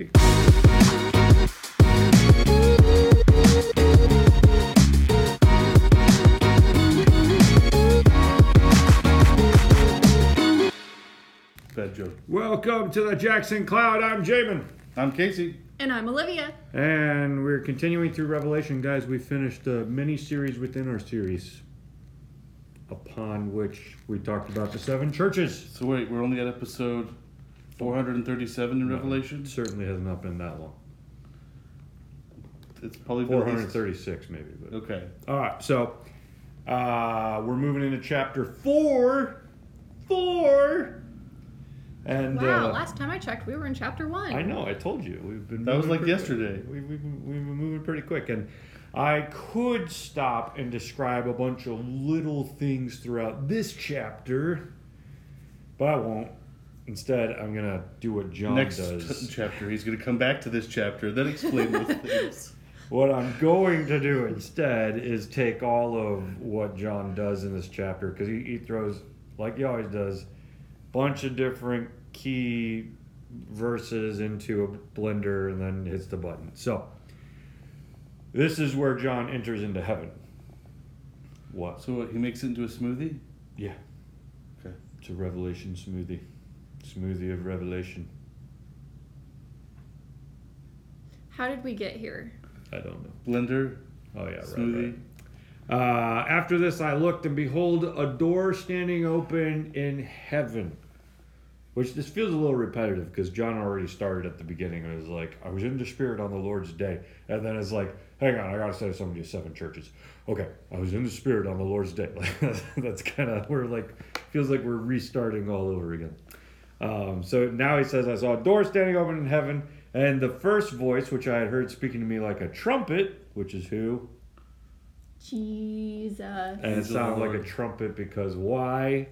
Bad joke. Welcome to the Jackson Cloud. I'm Jamin. I'm Casey. And I'm Olivia. And we're continuing through Revelation, guys. We finished the mini series within our series, upon which we talked about the seven churches. So wait, we're only at episode 437 in Revelation. It certainly has not been that long. It's probably been at least- 436, maybe. But. Okay. All right, so uh, we're moving into chapter four. Four. And Wow, uh, last time I checked, we were in chapter one. I know. I told you we've been. That was moving like pretty- yesterday. We, we've, been, we've been moving pretty quick, and I could stop and describe a bunch of little things throughout this chapter, but I won't. Instead, I'm gonna do what John Next does. chapter, he's going to come back to this chapter, then explain those things. What I'm going to do instead is take all of what John does in this chapter because he, he throws, like he always does, bunch of different key verses into a blender and then hits the button. So, this is where John enters into heaven. What? So what, he makes it into a smoothie? Yeah. Okay. It's a revelation smoothie. Smoothie of revelation. How did we get here? I don't know. Blender, Oh, yeah, smoothie. right. Uh, after this, I looked, and behold, a door standing open in heaven. Which this feels a little repetitive because John already started at the beginning and was like, I was in the Spirit on the Lord's day. And then it's like, hang on, I got to say something to seven churches. Okay, I was in the Spirit on the Lord's day. That's kind of, we're like, feels like we're restarting all over again. Um, so now he says, I saw a door standing open in heaven, and the first voice, which I had heard speaking to me like a trumpet, which is who? Jesus. And it sounded like a trumpet because why?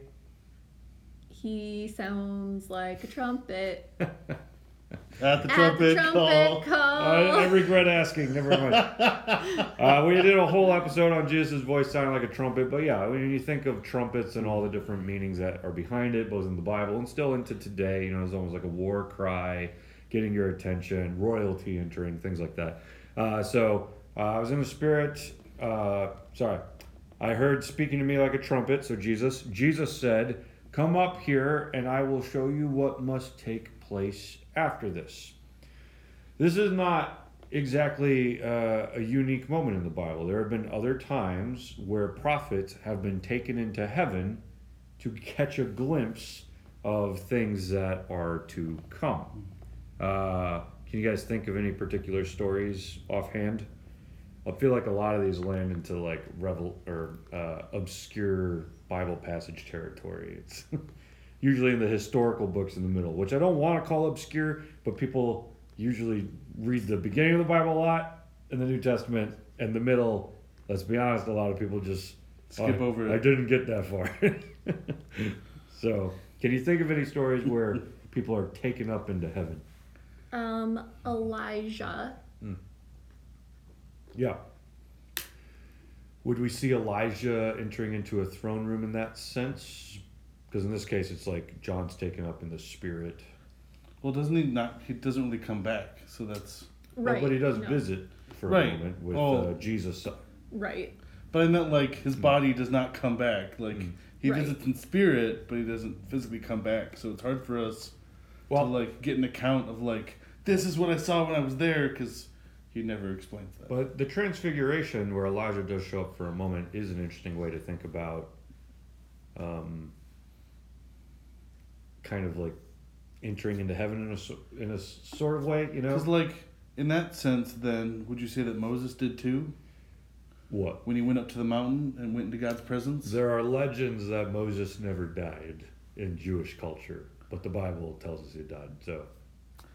He sounds like a trumpet. At the At the trumpet, trumpet call. call. I, I regret asking. Never mind. uh, we did a whole episode on Jesus' voice sounding like a trumpet, but yeah, when you think of trumpets and all the different meanings that are behind it, both in the Bible and still into today, you know, it's almost like a war cry, getting your attention, royalty entering, things like that. Uh, so uh, I was in the spirit. Uh, sorry, I heard speaking to me like a trumpet. So Jesus, Jesus said, "Come up here, and I will show you what must take place after this." This is not exactly uh, a unique moment in the Bible. There have been other times where prophets have been taken into heaven to catch a glimpse of things that are to come. Uh, can you guys think of any particular stories offhand? I feel like a lot of these land into like revel or uh, obscure Bible passage territory. It's usually in the historical books in the middle, which I don't want to call obscure, but people usually read the beginning of the Bible a lot in the New Testament, and the middle. Let's be honest, a lot of people just Skip "Oh, over it." I didn't get that far. so, can you think of any stories where people are taken up into heaven? Um, Elijah. Yeah. Would we see Elijah entering into a throne room in that sense? Because in this case, it's like John's taken up in the spirit. Well, doesn't he not? He doesn't really come back, so that's. Well, Right. but he does no. visit for Right. a moment with Oh. uh, Jesus. Right. But I meant like his body does not come back. Like Mm. he Right. visits in spirit, but he doesn't physically come back. So it's hard for us Well, to like get an account of like this is what I saw when I was there because he never explains that. But the transfiguration, where Elijah does show up for a moment, is an interesting way to think about, um, kind of like entering into heaven in a in a sort of way. You know Because like in that sense, then would you say that Moses did too what? when he went up to the mountain and went into God's presence? There are legends that Moses never died in Jewish culture, but the Bible tells us he died. So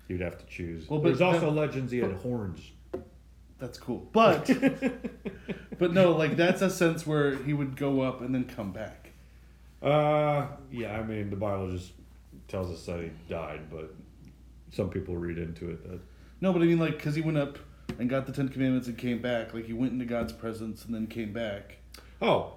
you'd have to choose. Well, but There's also that- legends he had horns. That's cool. But but no, like that's a sense where he would go up and then come back. Uh, yeah, I mean the Bible just tells us that he died, but some people read into it that No, but I mean like because he went up and got the Ten Commandments and came back. Like he went into God's presence and then came back. oh,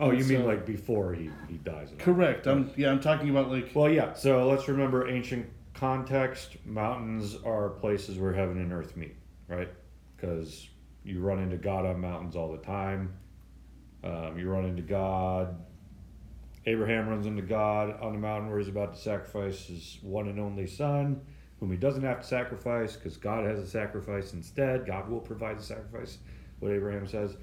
oh, you mean So- like before he he dies? and all. Correct. I'm yeah. I'm talking about like Well, yeah. So let's remember ancient context, mountains are places where heaven and earth meet, right? Because you run into God on mountains all the time. Um, you run into God. Abraham runs into God on the mountain where he's about to sacrifice his one and only son, whom he doesn't have to sacrifice because God has a sacrifice instead. God will provide the sacrifice, what Abraham says.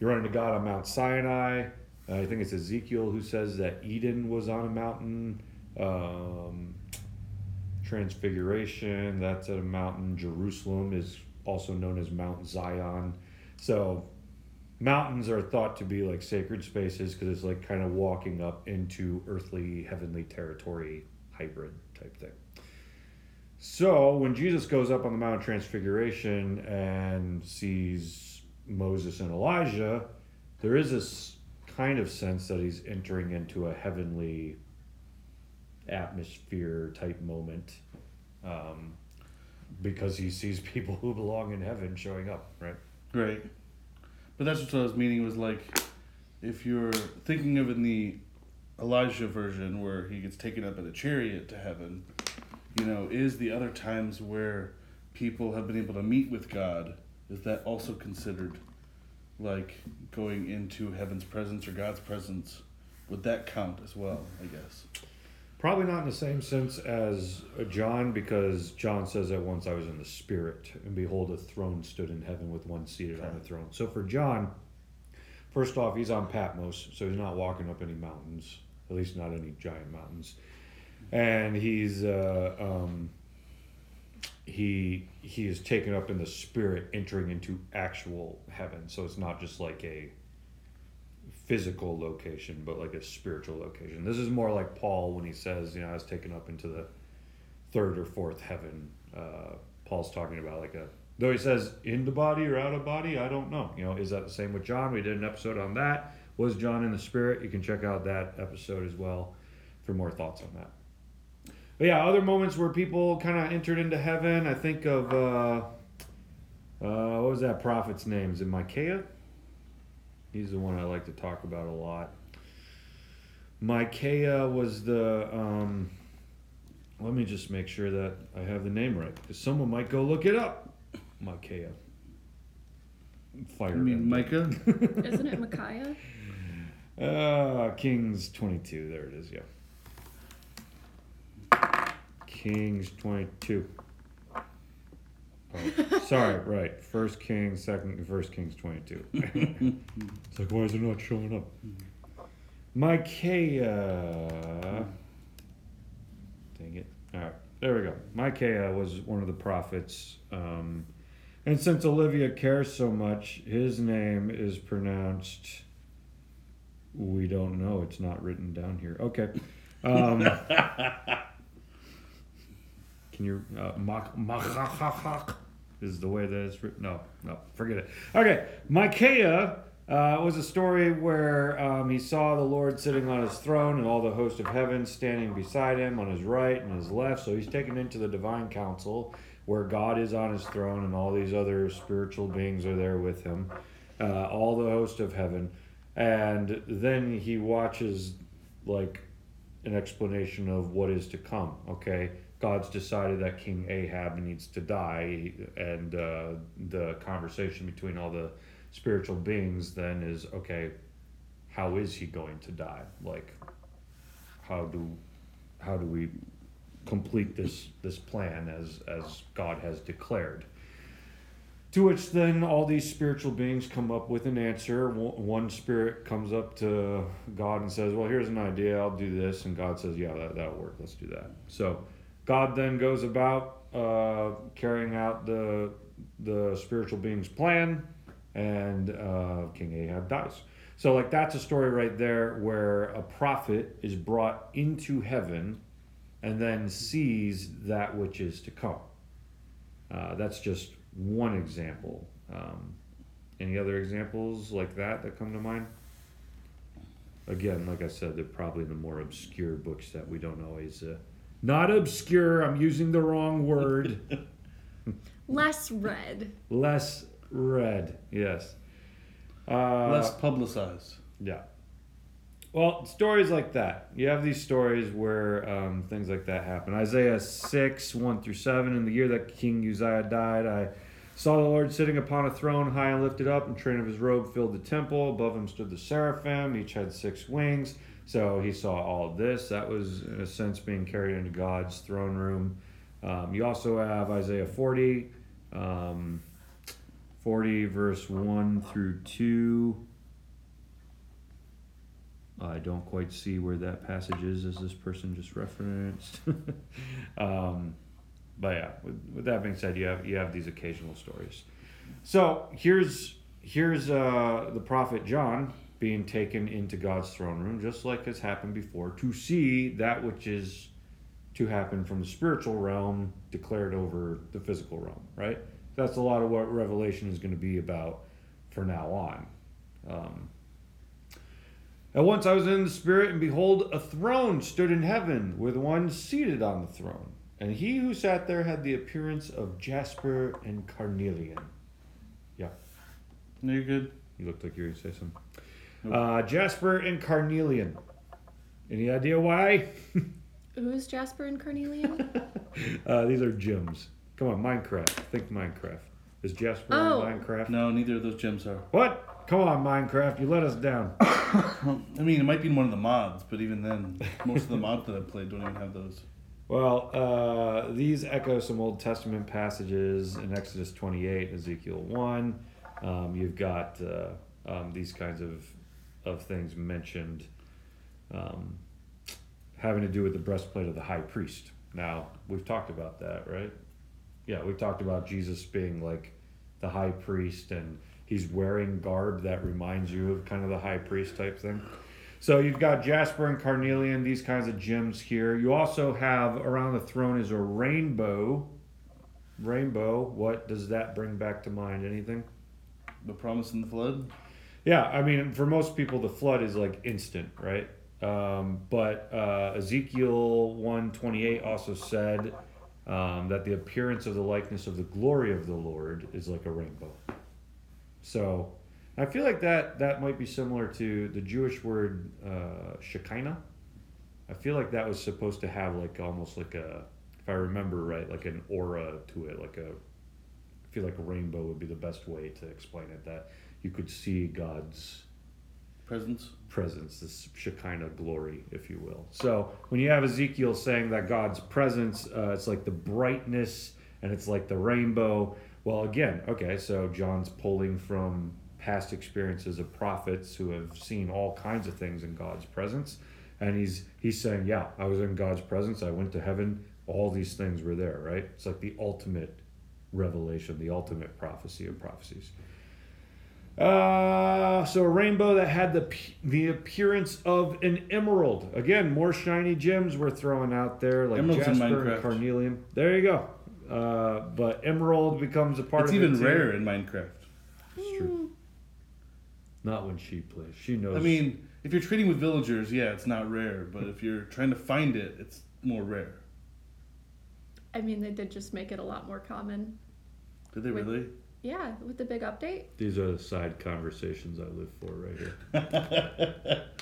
You run into God on Mount Sinai. Uh, I think it's Ezekiel who says that Eden was on a mountain. Um, Transfiguration, that's at a mountain. Jerusalem is also known as Mount Zion. So, mountains are thought to be like sacred spaces because it's like kind of walking up into earthly, heavenly territory, hybrid type thing. So, when Jesus goes up on the Mount of Transfiguration and sees Moses and Elijah, there is this kind of sense that he's entering into a heavenly atmosphere type moment um, because he sees people who belong in heaven showing up, right? Right. But that's what I was meaning was like, if you're thinking of in the Elijah version where he gets taken up in a chariot to heaven, you know, is the other times where people have been able to meet with God, is that also considered like going into heaven's presence or God's presence? Would that count as well, I guess? Probably not in the same sense as John, because John says that once I was in the spirit, and behold, a throne stood in heaven with one seated on the throne. So for John, first off, he's on Patmos, so he's not walking up any mountains, at least not any giant mountains, and he's uh, um, he he is taken up in the spirit, entering into actual heaven. So it's not just like a physical location, but like a spiritual location. This is more like Paul when he says, you know, I was taken up into the third or fourth heaven. Uh, Paul's talking about like a, though he says in the body or out of body, I don't know. You know, is that the same with John? We did an episode on that. Was John in the spirit? You can check out that episode as well for more thoughts on that. But yeah, other moments where people kind of entered into heaven. I think of, uh, uh, what was that prophet's name? Is it Micaiah? He's the one I like to talk about a lot. Micaiah was the. Um, let me just make sure that I have the name right, because someone might go look it up. Micaiah. Fire. I mean, emblem. Micah? Isn't it Micaiah? Uh, Kings 22. There it is, yeah. Kings 22. Oh, sorry, right. First Kings, second, First Kings 22. it's like, why is it not showing up? Micaiah. Dang it. All right, there we go. Micaiah was one of the prophets. Um, and since Olivia cares so much, his name is pronounced. We don't know. It's not written down here. Okay. Um, can you. Uh, is the way that it's written. No, no, forget it. Okay. Micaiah uh, was a story where um, he saw the Lord sitting on his throne and all the host of heaven standing beside him on his right and his left. So he's taken into the divine council where God is on his throne and all these other spiritual beings are there with him, uh, all the host of heaven. And then he watches like an explanation of what is to come. Okay, God's decided that King Ahab needs to die, and uh, the conversation between all the spiritual beings then is okay. How is he going to die? Like, how do how do we complete this this plan as as God has declared? To which then all these spiritual beings come up with an answer. One spirit comes up to God and says, Well, here's an idea, I'll do this. And God says, Yeah, that, that'll work, let's do that. So God then goes about uh, carrying out the, the spiritual being's plan, and uh, King Ahab dies. So, like, that's a story right there where a prophet is brought into heaven and then sees that which is to come. Uh, that's just one example. Um, any other examples like that that come to mind? Again, like I said, they're probably the more obscure books that we don't always. Uh, not obscure, I'm using the wrong word. Less read. Less read, yes. Uh, Less publicized. Yeah. Well, stories like that. You have these stories where um, things like that happen. Isaiah 6, 1 through 7. In the year that King Uzziah died, I saw the Lord sitting upon a throne, high and lifted up, and train of his robe filled the temple. Above him stood the seraphim, each had six wings. So he saw all this. That was, in a sense, being carried into God's throne room. Um, you also have Isaiah 40, um, 40, verse 1 through 2. I don't quite see where that passage is, as this person just referenced. um, but yeah, with, with that being said, you have you have these occasional stories. So here's here's uh, the prophet John being taken into God's throne room, just like has happened before, to see that which is to happen from the spiritual realm declared over the physical realm. Right. That's a lot of what Revelation is going to be about for now on. Um, at once I was in the Spirit, and behold, a throne stood in heaven, with one seated on the throne. And he who sat there had the appearance of jasper and carnelian. Yeah, No, you're good. you looked like you were going to say something. Nope. Uh, jasper and carnelian. Any idea why? Who's Jasper and Carnelian? uh, these are gems. Come on, Minecraft. Think Minecraft. Is Jasper Oh. in Minecraft? No, neither of those gems are. What? Come on, Minecraft. You let us down. I mean, it might be in one of the mods, but even then, most of the mods that I've played don't even have those. Well, uh, these echo some Old Testament passages in Exodus 28, Ezekiel 1. Um, you've got uh, um, these kinds of, of things mentioned um, having to do with the breastplate of the high priest. Now, we've talked about that, right? Yeah, we talked about Jesus being like the high priest and he's wearing garb that reminds you of kind of the high priest type thing. So you've got jasper and carnelian, these kinds of gems here. You also have around the throne is a rainbow. Rainbow, what does that bring back to mind? Anything? The promise in the flood. Yeah, I mean, for most people, the flood is like instant, right? Um, but uh, Ezekiel one twenty eight also said um, that the appearance of the likeness of the glory of the Lord is like a rainbow. So I feel like that that might be similar to the Jewish word uh, Shekinah. I feel like that was supposed to have like almost like a, if I remember right, like an aura to it, like a. I feel like a rainbow would be the best way to explain it. That you could see God's Presence. presence, this Shekinah glory, if you will. So when you have Ezekiel saying that God's presence, uh, it's like the brightness and it's like the rainbow. Well, again, okay, so John's pulling from past experiences of prophets who have seen all kinds of things in God's presence, and he's he's saying, yeah, I was in God's presence. I went to heaven. All these things were there, right? It's like the ultimate revelation, the ultimate prophecy of prophecies. Uh, so a rainbow that had the the appearance of an emerald. Again, more shiny gems were thrown out there, like Emeralds in jasper and carnelian. There you go. Uh, but emerald becomes a part of. It's of even it. too. rare in Minecraft. It's true. Not when she plays. She knows. I mean, if you're trading with villagers, yeah, it's not rare. But if you're trying to find it, it's more rare. I mean, they did just make it a lot more common. Did they Wait. really? Yeah, with the big update. these are the side conversations I live for right here.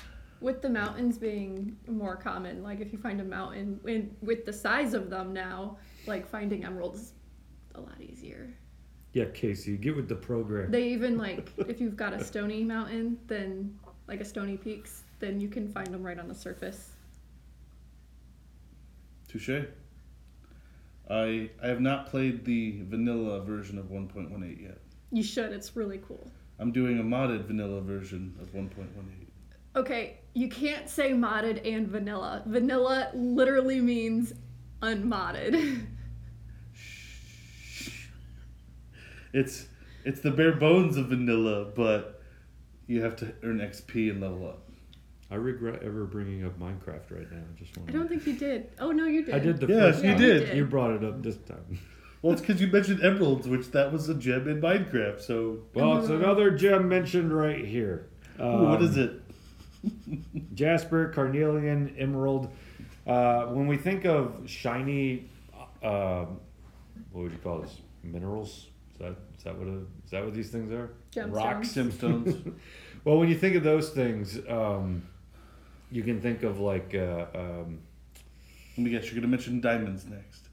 With the mountains being more common, like if you find a mountain in, with the size of them now, like finding emeralds a lot easier. Yeah, Casey, get with the program. They even like if you've got a stony mountain, then like a stony peaks, then you can find them right on the surface. Touche. I I have not played the vanilla version of 1.18 yet. You should. It's really cool. I'm doing a modded vanilla version of 1.18. Okay, you can't say modded and vanilla. Vanilla literally means unmodded. It's it's the bare bones of vanilla, but you have to earn XP and level up. I regret ever bringing up Minecraft right now. I Just I don't think you did. Oh no, you did. I did the Yes, first you time. did. You brought it up this time. Well, it's because you mentioned emeralds, which that was a gem in Minecraft. So, Well, it's another gem mentioned right here. Ooh, what Um, is it? Jasper, carnelian, emerald. Uh, when we think of shiny, uh, what would you call this? Minerals? Is that is that what a, is that what these things are? Gemstones. Rocks. Gemstones. Well, when you think of those things, um, you can think of like uh, um, Let me guess, you're gonna mention diamonds next.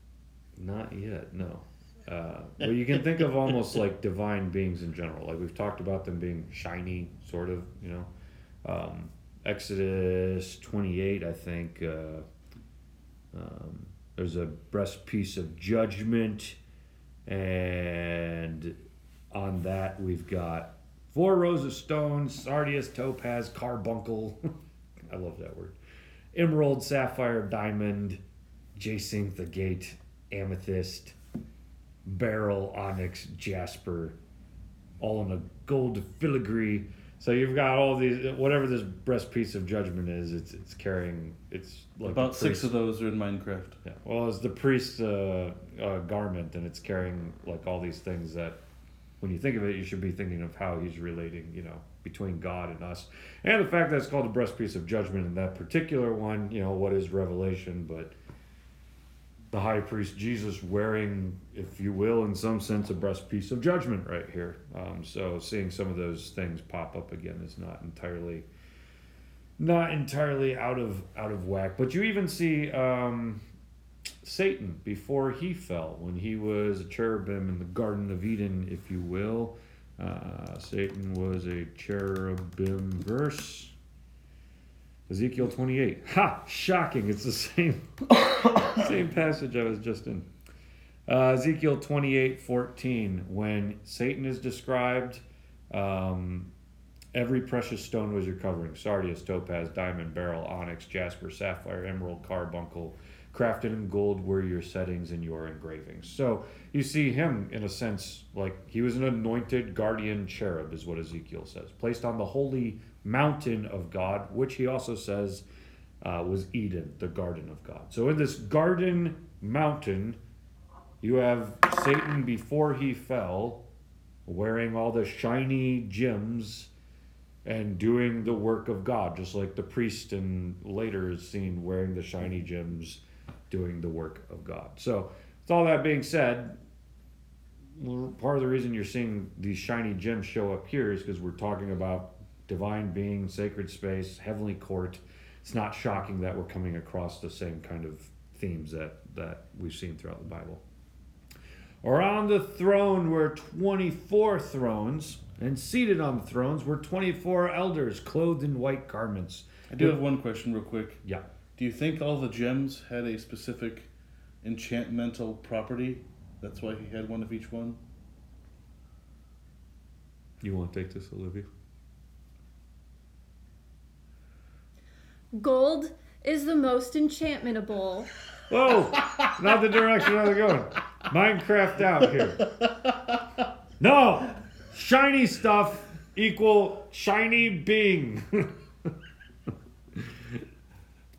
not yet, no. Uh, well, you can think of almost like divine beings in general. Like we've talked about them being shiny, sort of. You know, um, Exodus twenty eight, I think. Uh, um, there's a breastpiece of judgment, and on that we've got four rows of stones: sardius, topaz, carbuncle. I love that word. Emerald, sapphire, diamond, jacinth, agate, amethyst, beryl, onyx, jasper, all in a gold filigree. So you've got all these, whatever this breastpiece of judgment is, it's it's carrying, it's like About six of those are in Minecraft. yeah. Well, it's the priest's uh, uh, garment, and it's carrying like all these things that, when you think of it, you should be thinking of how he's relating, you know, between God and us, and the fact that it's called the breastpiece of judgment in that particular one. You know, what is revelation, but the high priest Jesus wearing, if you will, in some sense, a breastpiece of judgment right here. Um, so seeing some of those things pop up again is not entirely not entirely out of out of whack. But you even see um, Satan before he fell, when he was a cherubim in the Garden of Eden, if you will. Uh, Satan was a cherubim verse. Ezekiel 28. Ha! Shocking. It's the same same passage I was just in. Uh, Ezekiel 28 14. When Satan is described, um, every precious stone was your covering sardius, topaz, diamond, beryl, onyx, jasper, sapphire, emerald, carbuncle. Crafted in gold were your settings and your engravings. So you see him, in a sense, like he was an anointed guardian cherub, is what Ezekiel says, placed on the holy mountain of God, which he also says uh, was Eden, the garden of God. So in this garden mountain, you have Satan before he fell, wearing all the shiny gems and doing the work of God, just like the priest and later is seen wearing the shiny gems, doing the work of God. So, with all that being said, part of the reason you're seeing these shiny gems show up here is because we're talking about divine being, sacred space, heavenly court. It's not shocking that we're coming across the same kind of themes that, that we've seen throughout the Bible. Around the throne were 24 thrones, and seated on the thrones were 24 elders clothed in white garments. I do have one question, real quick. Yeah. Do you think all the gems had a specific enchantmental property? That's why he had one of each one. You want to take this, Olivia? Gold is the most enchantmentable. Whoa! not the direction I was going. Minecraft out here. No! Shiny stuff equal shiny being.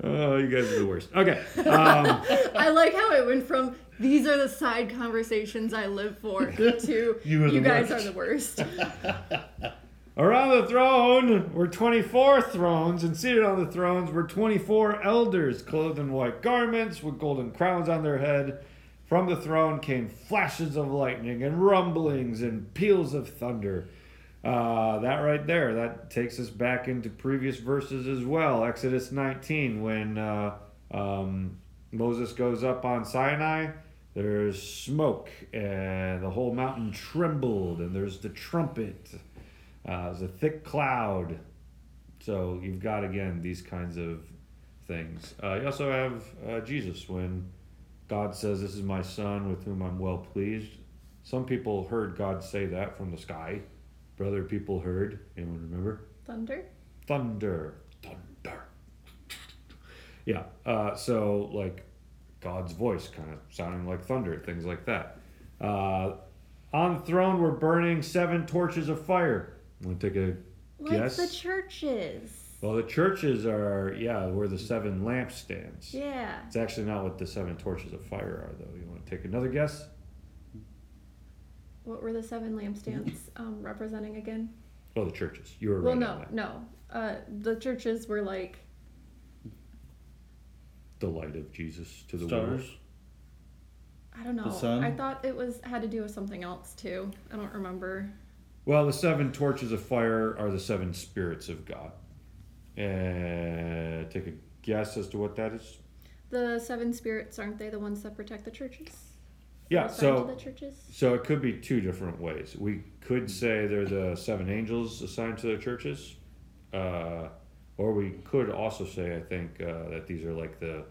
oh, you guys are the worst. Okay. Um, I like how it went from these are the side conversations I live for to You are you guys worst." are the worst. Around the throne were 24 thrones, and seated on the thrones were 24 elders, clothed in white garments with golden crowns on their head. From the throne came flashes of lightning and rumblings and peals of thunder. Uh, that right there, that takes us back into previous verses as well. Exodus 19, when uh, um, Moses goes up on Sinai, there's smoke, and the whole mountain trembled, and there's the trumpet. Uh, there's a thick cloud. So you've got again these kinds of things. Uh, you also have uh, Jesus when God says, "This is my son with whom I'm well pleased." Some people heard God say that from the sky. But other people heard. Anyone remember? Thunder? Thunder, thunder. Yeah. Uh, so like God's voice kind of sounding like thunder, things like that. Uh, on the throne were burning seven torches of fire. Want to take a Like Yes. the churches. well, the churches are, yeah, where the seven lampstands. Yeah. It's actually not what the seven torches of fire are, though. You want to take another guess? What were the seven lampstands um, representing again? Oh, the churches. You were Well, right no, no. Uh, the churches were like The light of Jesus to the world. Stars. I don't know. The sun? I thought it was had to do with something else too. I don't remember. Well, the seven torches of fire are the seven spirits of God. Uh, take a guess as to what that is. The seven spirits aren't they the ones that protect the churches? Yeah, so to the churches. So it could be two different ways. We could say they're the seven angels assigned to the churches, uh, or we could also say, I think, uh, that these are like the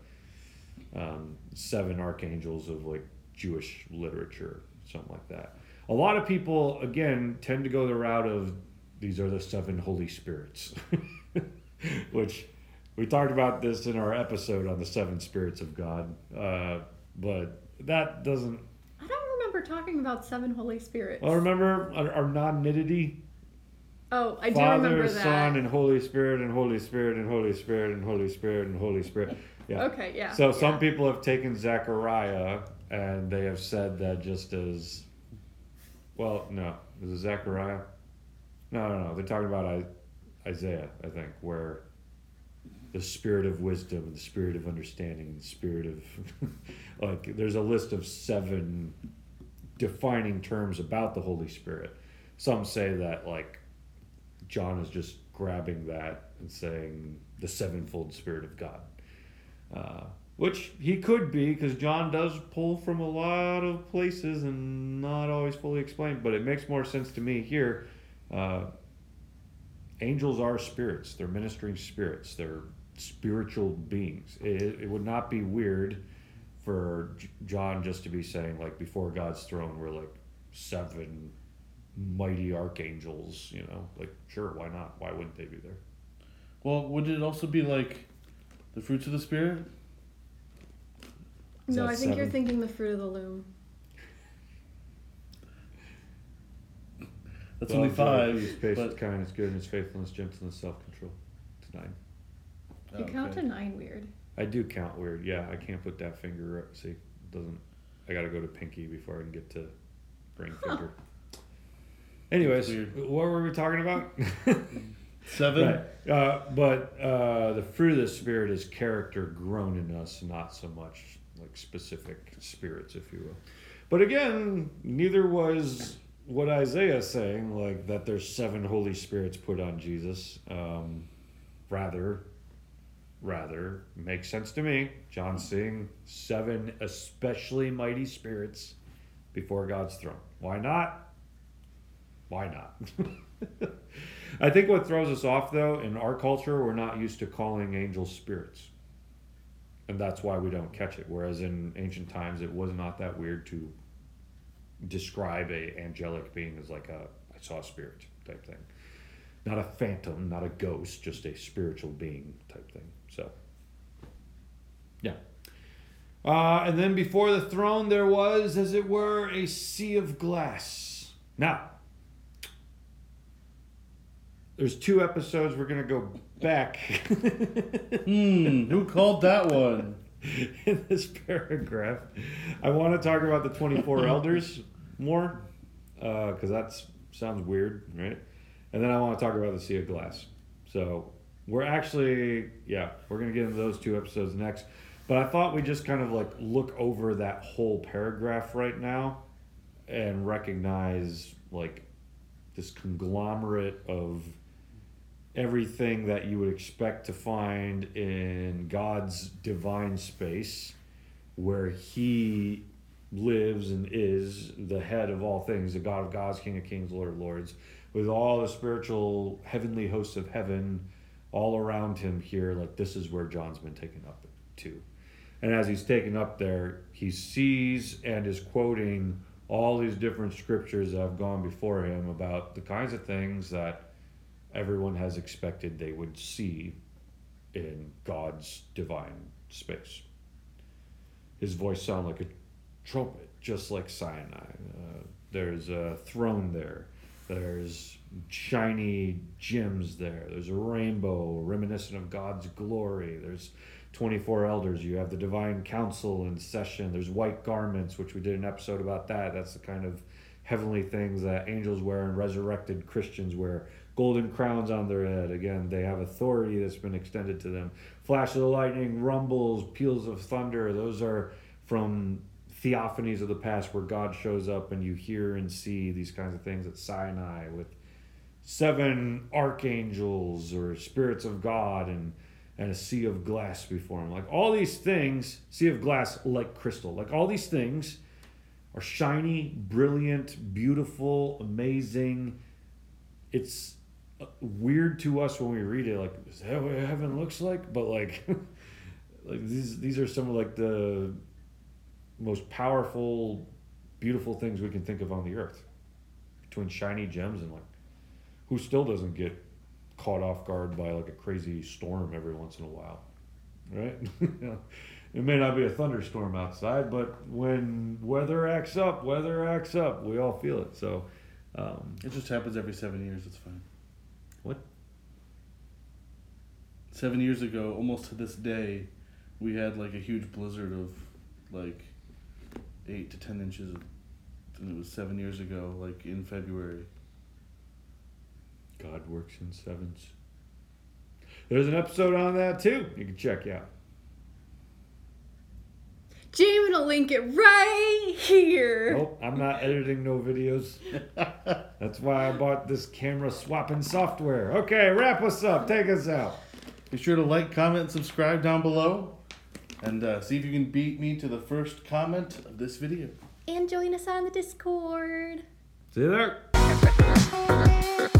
um, seven archangels of like Jewish literature, something like that. A lot of people, again, tend to go the route of these are the seven Holy Spirits, which we talked about this in our episode on the seven spirits of God, uh, but that doesn't I don't remember talking about seven Holy Spirits. well, remember our, our non-nitty oh, I do Father, remember that. Son, and Holy Spirit, and Holy Spirit, and Holy Spirit, and Holy Spirit, and Holy Spirit. Yeah. Okay, yeah. So some people have taken Zechariah and they have said that just as well. No, is it Zechariah? No, no, no. They're talking about Isaiah, I think, where the spirit of wisdom and the spirit of understanding and the spirit of like there's a list of seven defining terms about the Holy Spirit. Some say that like John is just grabbing that and saying the sevenfold spirit of God. Uh, which he could be because John does pull from a lot of places and not always fully explained, but it makes more sense to me here. Uh, angels are spirits, they're ministering spirits, they're spiritual beings. It, it would not be weird for John just to be saying, like, before God's throne, we're like seven mighty archangels, you know? Like, sure, why not? Why wouldn't they be there? Well, would it also be like the fruits of the spirit? Is no, I think you're thinking the fruit of the loom. That's Love, only joy, five. peace, patience, but- kindness, goodness, faithfulness, gentleness, self control. It's nine. You count Okay. to nine weird. I do count weird. Yeah, I can't put that finger up. See, it doesn't. I got to go to pinky before I can get to ring finger. Anyways, what were we talking about? Seven. right. Uh, but uh, the fruit of the spirit is character grown in us, not so much like specific spirits, if you will. But again, neither was what Isaiah is saying, like that there's seven Holy Spirits put on Jesus. Um, rather, rather makes sense to me. John seeing seven especially mighty spirits before God's throne. Why not? Why not? I think what throws us off though, in our culture, we're not used to calling angels spirits. And that's why we don't catch it. Whereas in ancient times it was not that weird to describe a angelic being as like a I saw a spirit type thing. Not a phantom, not a ghost, just a spiritual being type thing. Yeah. Uh, and then before the throne there was, as it were, a sea of glass. Now, there's two episodes we're gonna go back Hmm. Who called that one? in this paragraph. I want to talk about the 24 elders more because that sounds weird, right? And then I want to talk about the sea of glass. So we're actually, yeah, we're gonna get into those two episodes next. But I thought we just kind of like look over that whole paragraph right now and recognize like this conglomerate of everything that you would expect to find in God's divine space, where He lives and is the head of all things, the God of gods, King of kings, Lord of lords, with all the spiritual heavenly hosts of heaven all around him here. Like, this is where John's been taken up to. And as he's taken up there, he sees and is quoting all these different scriptures that have gone before him about the kinds of things that everyone has expected they would see in God's divine space. His voice sounded like a trumpet, just like Sinai. Uh, there's a throne there. There's shiny gems there. There's a rainbow reminiscent of God's glory. There's 24 elders. You have the divine council in session. There's white garments, which we did an episode about that. That's the kind of heavenly things that angels wear and resurrected Christians wear. Golden crowns on their head. Again, they have authority that's been extended to them. Flash of the lightning, rumbles, peals of thunder. Those are from theophanies of the past where God shows up and you hear and see these kinds of things at Sinai with seven archangels or spirits of God and and a sea of glass before him. Like all these things, sea of glass like crystal. Like all these things are shiny, brilliant, beautiful, amazing. It's uh, weird to us when we read it like is that what heaven looks like? But like like these these are some of like the most powerful beautiful things we can think of on the earth between shiny gems and like who still doesn't get caught off guard by like a crazy storm every once in a while right it may not be a thunderstorm outside but when weather acts up weather acts up we all feel it so um, It just happens every seven years. It's fine. What? Seven years ago, almost to this day, we had like a huge blizzard of like eight to ten inches. Of, and it was seven years ago, like in February. God works in sevens there's an episode on that too you can check out Jamie will link it right here. Nope, I'm not editing no videos. That's why I bought this camera swapping software. Okay, wrap us up. Take us out. Be sure to like, comment, and subscribe down below, and uh, see if you can beat me to the first comment of this video. And join us on the Discord. See you there.